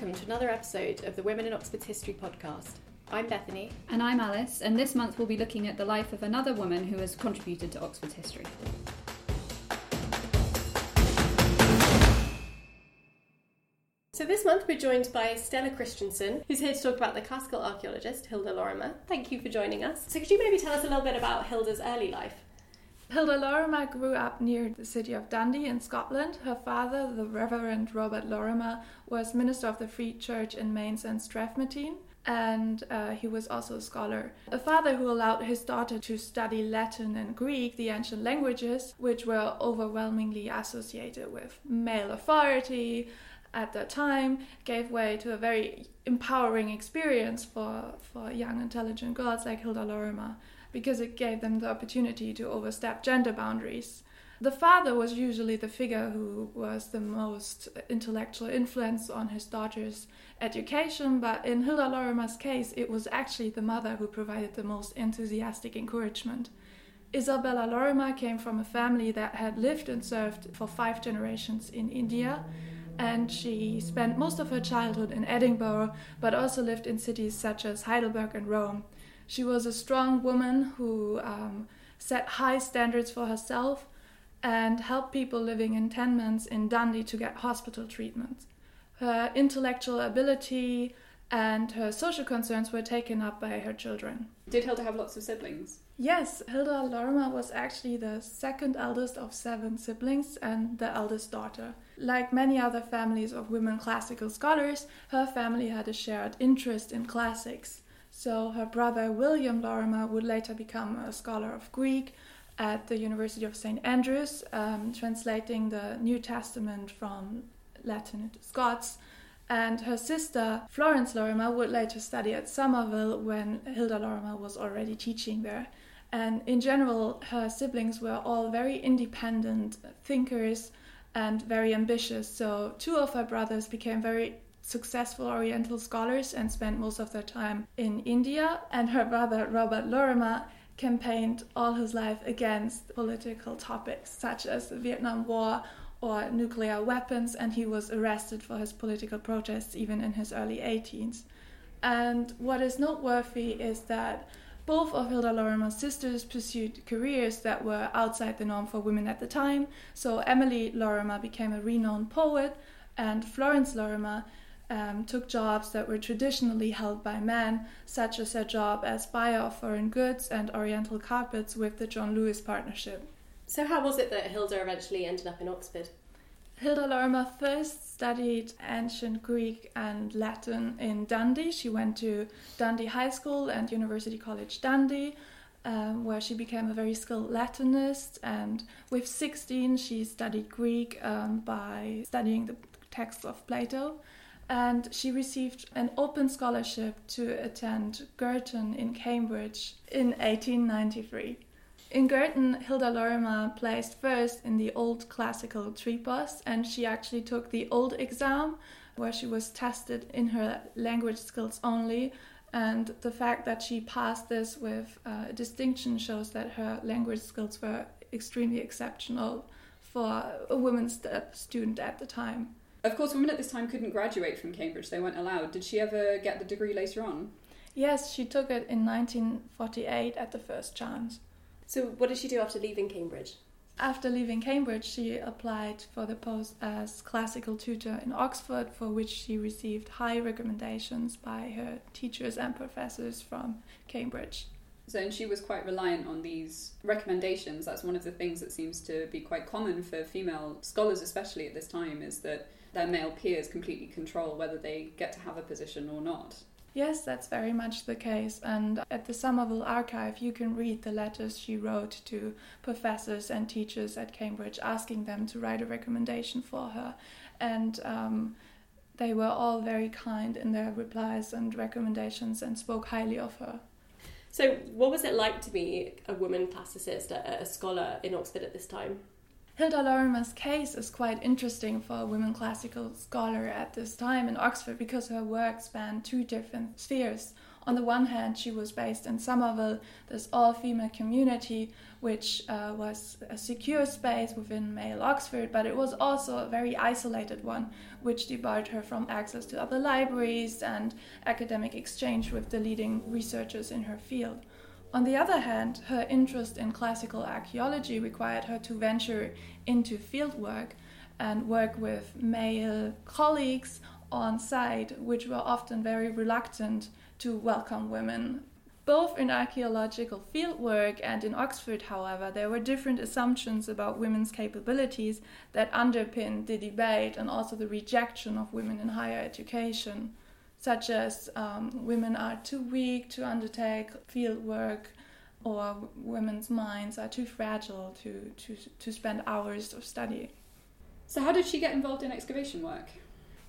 welcome to another episode of the Women in Oxford History podcast. I'm Bethany. And I'm Alice, and this month we'll be looking at the life of another woman who has contributed to Oxford history. So this month we're joined by Stella Christensen, who's here to talk about the classical archaeologist Hilda Lorimer. Thank you for joining us. So could you maybe tell us a little bit about Hilda's early life? Hilda Lorimer grew up near the city of Dundee in Scotland. Her father, the Reverend Robert Lorimer, was minister of the Free Church in Mains and Strathmartine, and uh, he was also a scholar. A father who allowed his daughter to study Latin and Greek, the ancient languages, which were overwhelmingly associated with male authority at that time, gave way to a very empowering experience for, for young, intelligent girls like Hilda Lorimer because it gave them the opportunity to overstep gender boundaries. The father was usually the figure who was the most intellectual influence on his daughter's education, but in Hilda Lorimer's case, it was actually the mother who provided the most enthusiastic encouragement. Isabella Lorimer came from a family that had lived and served for five generations in India, and she spent most of her childhood in Edinburgh, but also lived in cities such as Heidelberg and Rome. She was a strong woman who um, set high standards for herself and helped people living in tenements in Dundee to get hospital treatment. Her intellectual ability and her social concerns were taken up by her children. Did Hilda have lots of siblings? Yes, Hilda Lorimer was actually the second eldest of seven siblings and the eldest daughter. Like many other families of women classical scholars, her family had a shared interest in classics. So her brother William Lorimer would later become a scholar of Greek at the University of St. Andrews, um, translating the New Testament from Latin into Scots. And her sister, Florence Lorimer, would later study at Somerville when Hilda Lorimer was already teaching there. And in general, her siblings were all very independent thinkers and very ambitious. So, two of her brothers became very successful Oriental scholars and spent most of their time in India. And her brother, Robert Lorimer, campaigned all his life against political topics such as the Vietnam War or nuclear weapons, and he was arrested for his political protests even in his early 18s. And what is noteworthy is that both of Hilda Lorimer's sisters pursued careers that were outside the norm for women at the time. So Emily Lorimer became a renowned poet, and Florence Lorimer um, took jobs that were traditionally held by men, such as a job as buyer of foreign goods and oriental carpets with the John Lewis Partnership. So, how was it that Hilda eventually ended up in Oxford? Hilda Lorimer first studied ancient Greek and Latin in Dundee. She went to Dundee High School and University College Dundee, um, where she became a very skilled Latinist. And with 16, she studied Greek um, by studying the texts of Plato and she received an open scholarship to attend Girton in Cambridge in 1893. In Girton, Hilda Lorimer placed first in the old classical tripos, and she actually took the old exam, where she was tested in her language skills only. And the fact that she passed this with uh, distinction shows that her language skills were extremely exceptional for a woman st- student at the time. Of course, women at this time couldn't graduate from Cambridge, they weren't allowed. Did she ever get the degree later on? Yes, she took it in 1948 at the first chance. So, what did she do after leaving Cambridge? After leaving Cambridge, she applied for the post as classical tutor in Oxford, for which she received high recommendations by her teachers and professors from Cambridge. So, and she was quite reliant on these recommendations. That's one of the things that seems to be quite common for female scholars, especially at this time, is that their male peers completely control whether they get to have a position or not. Yes, that's very much the case. And at the Somerville Archive, you can read the letters she wrote to professors and teachers at Cambridge asking them to write a recommendation for her. And um, they were all very kind in their replies and recommendations and spoke highly of her. So, what was it like to be a woman classicist, a, a scholar in Oxford at this time? Hilda Lorimer's case is quite interesting for a women classical scholar at this time in Oxford because her work spanned two different spheres. On the one hand, she was based in Somerville, this all female community, which uh, was a secure space within male Oxford, but it was also a very isolated one, which debarred her from access to other libraries and academic exchange with the leading researchers in her field. On the other hand, her interest in classical archaeology required her to venture into fieldwork and work with male colleagues on site, which were often very reluctant to welcome women. Both in archaeological fieldwork and in Oxford, however, there were different assumptions about women's capabilities that underpinned the debate and also the rejection of women in higher education such as um, women are too weak to undertake field work or women's minds are too fragile to, to, to spend hours of study. So, how did she get involved in excavation work?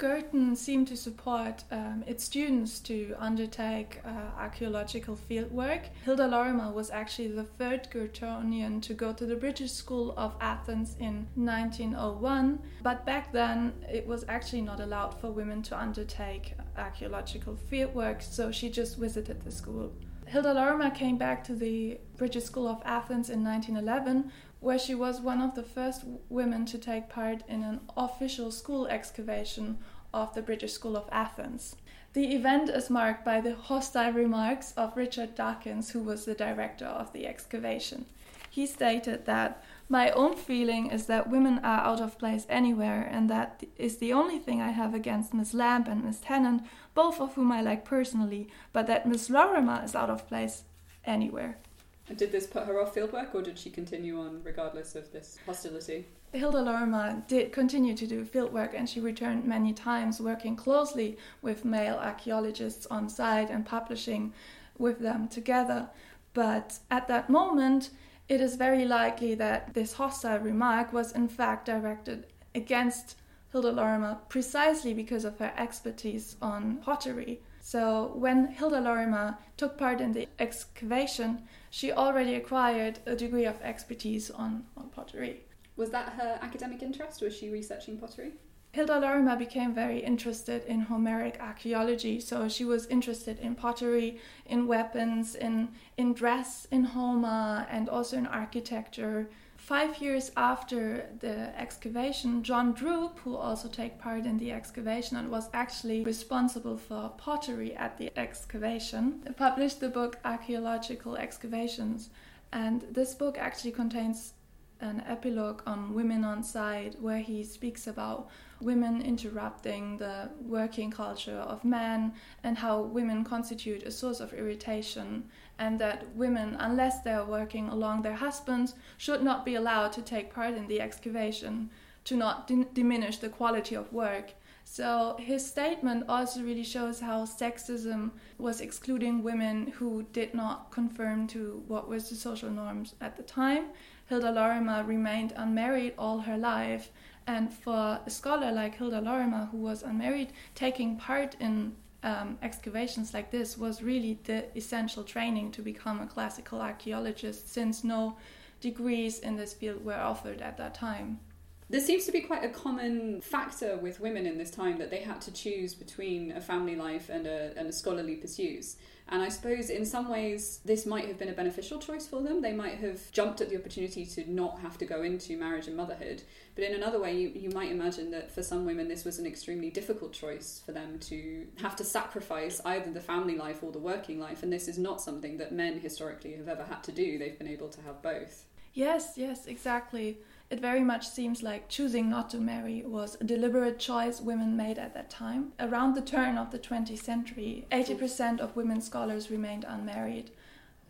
Girton seemed to support um, its students to undertake uh, archaeological fieldwork. Hilda Lorimer was actually the third Girtonian to go to the British School of Athens in 1901, but back then it was actually not allowed for women to undertake archaeological fieldwork, so she just visited the school. Hilda Lorimer came back to the British School of Athens in 1911 where she was one of the first women to take part in an official school excavation of the British School of Athens. The event is marked by the hostile remarks of Richard Dawkins, who was the director of the excavation. He stated that my own feeling is that women are out of place anywhere, and that is the only thing I have against Miss Lamb and Miss Tennant, both of whom I like personally, but that Miss Lorimer is out of place anywhere. And did this put her off fieldwork, or did she continue on regardless of this hostility? Hilda Lorimer did continue to do fieldwork and she returned many times, working closely with male archaeologists on site and publishing with them together. But at that moment, it is very likely that this hostile remark was in fact directed against Hilda Lorimer precisely because of her expertise on pottery. So when Hilda Lorimer took part in the excavation, she already acquired a degree of expertise on, on pottery. Was that her academic interest? Was she researching pottery? Hilda Lorimer became very interested in Homeric archaeology, so she was interested in pottery, in weapons, in, in dress in Homer, and also in architecture five years after the excavation, John Droop, who also took part in the excavation and was actually responsible for pottery at the excavation, published the book Archaeological Excavations. And this book actually contains an epilogue on women on site where he speaks about women interrupting the working culture of men and how women constitute a source of irritation and that women unless they are working along their husbands should not be allowed to take part in the excavation to not diminish the quality of work. So his statement also really shows how sexism was excluding women who did not conform to what was the social norms at the time Hilda Lorimer remained unmarried all her life. And for a scholar like Hilda Lorimer, who was unmarried, taking part in um, excavations like this was really the essential training to become a classical archaeologist, since no degrees in this field were offered at that time. There seems to be quite a common factor with women in this time that they had to choose between a family life and a, and a scholarly pursuits. And I suppose in some ways this might have been a beneficial choice for them. They might have jumped at the opportunity to not have to go into marriage and motherhood. But in another way, you, you might imagine that for some women this was an extremely difficult choice for them to have to sacrifice either the family life or the working life. And this is not something that men historically have ever had to do. They've been able to have both. Yes, yes, exactly. It very much seems like choosing not to marry was a deliberate choice women made at that time. Around the turn of the 20th century, 80% of women scholars remained unmarried.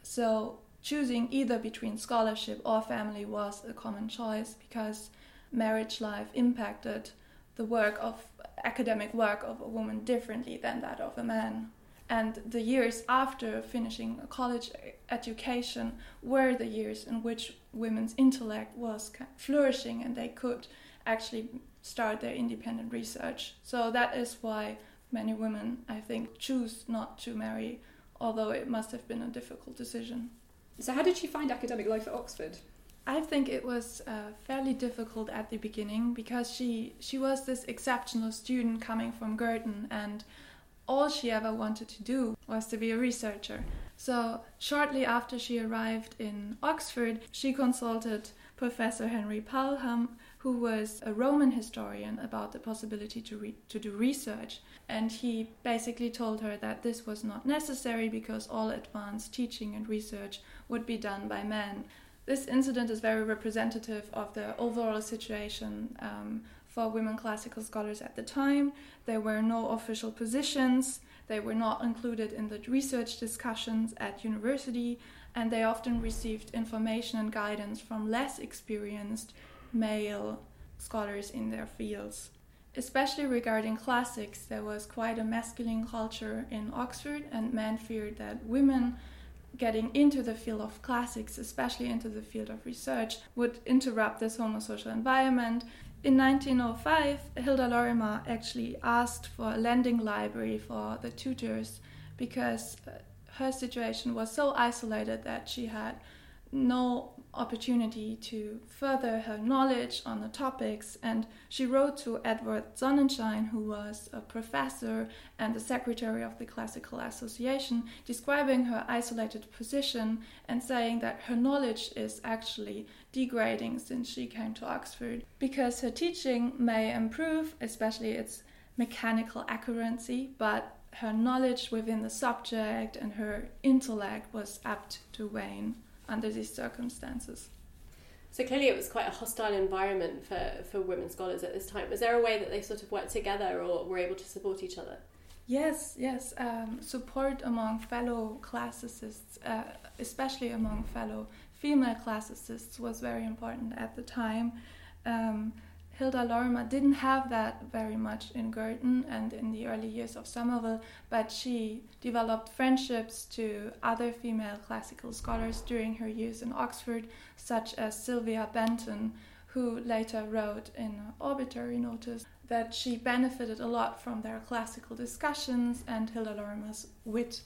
So, choosing either between scholarship or family was a common choice because marriage life impacted the work of academic work of a woman differently than that of a man. And the years after finishing a college education were the years in which women's intellect was flourishing and they could actually start their independent research. So that is why many women, I think, choose not to marry, although it must have been a difficult decision. So, how did she find academic life at Oxford? I think it was uh, fairly difficult at the beginning because she she was this exceptional student coming from Girton and all she ever wanted to do was to be a researcher. So, shortly after she arrived in Oxford, she consulted Professor Henry Pelham, who was a Roman historian, about the possibility to, re- to do research. And he basically told her that this was not necessary because all advanced teaching and research would be done by men. This incident is very representative of the overall situation um, for women classical scholars at the time. There were no official positions, they were not included in the research discussions at university, and they often received information and guidance from less experienced male scholars in their fields. Especially regarding classics, there was quite a masculine culture in Oxford, and men feared that women getting into the field of classics, especially into the field of research, would interrupt this homosocial environment in 1905, Hilda Lorimer actually asked for a lending library for the tutors because uh, her situation was so isolated that she had no opportunity to further her knowledge on the topics, and she wrote to Edward Sonnenschein, who was a professor and the secretary of the Classical Association, describing her isolated position and saying that her knowledge is actually degrading since she came to Oxford because her teaching may improve, especially its mechanical accuracy, but her knowledge within the subject and her intellect was apt to wane under these circumstances. So clearly, it was quite a hostile environment for, for women scholars at this time. Was there a way that they sort of worked together or were able to support each other? Yes, yes. Um, support among fellow classicists, uh, especially among fellow female classicists, was very important at the time. Um, Hilda Lorimer didn't have that very much in Girton and in the early years of Somerville, but she developed friendships to other female classical scholars during her years in Oxford, such as Sylvia Benton, who later wrote in an obituary notice that she benefited a lot from their classical discussions and Hilda Lorimer's wit.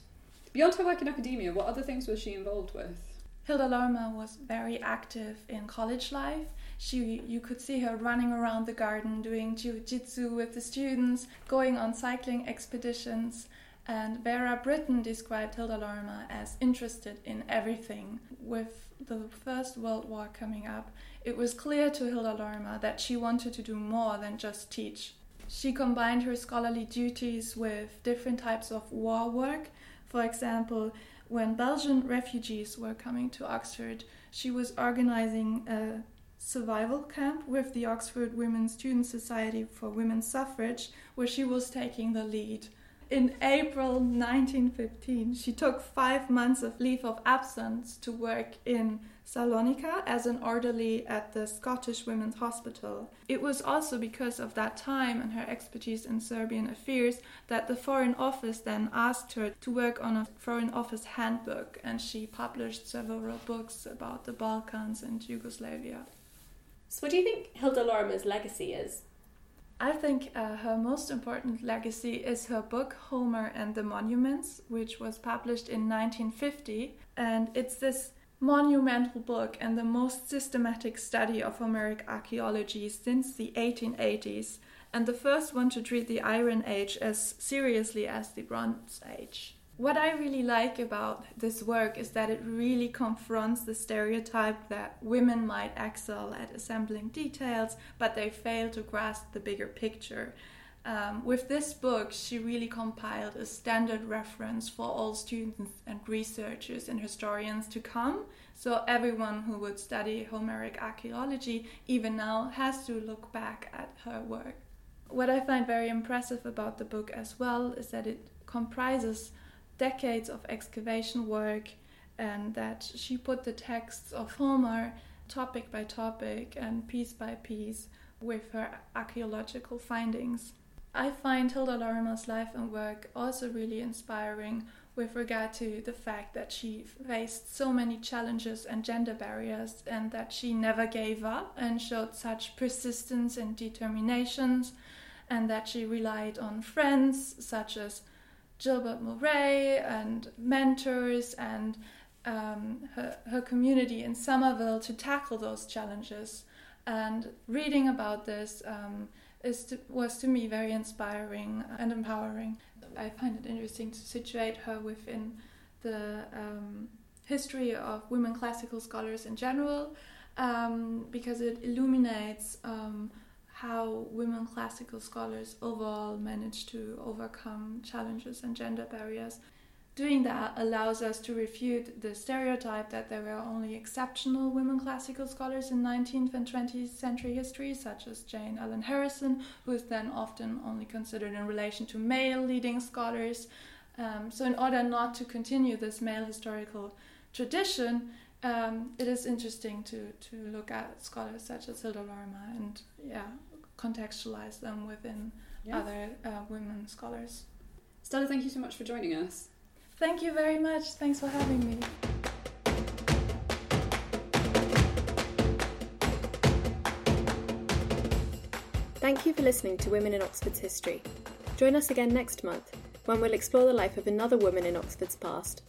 Beyond her work in academia, what other things was she involved with? Hilda Lorimer was very active in college life she you could see her running around the garden doing jiu-jitsu with the students going on cycling expeditions and Vera Brittain described Hilda Lorimer as interested in everything. With the First World War coming up, it was clear to Hilda Lorimer that she wanted to do more than just teach. She combined her scholarly duties with different types of war work. For example, when Belgian refugees were coming to Oxford, she was organizing a survival camp with the Oxford Women's Student Society for Women's Suffrage, where she was taking the lead. In April 1915, she took five months of leave of absence to work in Salonika as an orderly at the Scottish Women's Hospital. It was also because of that time and her expertise in Serbian affairs that the Foreign Office then asked her to work on a Foreign Office handbook, and she published several books about the Balkans and Yugoslavia. So, what do you think Hilda Lorimer's legacy is? I think uh, her most important legacy is her book Homer and the Monuments, which was published in 1950. And it's this monumental book and the most systematic study of Homeric archaeology since the 1880s, and the first one to treat the Iron Age as seriously as the Bronze Age. What I really like about this work is that it really confronts the stereotype that women might excel at assembling details, but they fail to grasp the bigger picture. Um, with this book, she really compiled a standard reference for all students and researchers and historians to come. So, everyone who would study Homeric archaeology, even now, has to look back at her work. What I find very impressive about the book as well is that it comprises decades of excavation work and that she put the texts of Homer topic by topic and piece by piece with her archaeological findings. I find Hilda Lorimer's life and work also really inspiring with regard to the fact that she faced so many challenges and gender barriers and that she never gave up and showed such persistence and determinations and that she relied on friends such as Gilbert Murray and mentors and um, her, her community in Somerville to tackle those challenges. And reading about this, um, is to, was to me very inspiring and empowering. I find it interesting to situate her within the um, history of women classical scholars in general, um, because it illuminates um, how women classical scholars overall manage to overcome challenges and gender barriers. Doing that allows us to refute the stereotype that there were only exceptional women classical scholars in 19th and 20th century history, such as Jane Ellen Harrison, who is then often only considered in relation to male leading scholars. Um, so, in order not to continue this male historical tradition, um, it is interesting to, to look at scholars such as Hilda Lorimer and yeah, contextualize them within yeah. other uh, women scholars. Stella, thank you so much for joining us. Thank you very much. Thanks for having me. Thank you for listening to Women in Oxford's History. Join us again next month when we'll explore the life of another woman in Oxford's past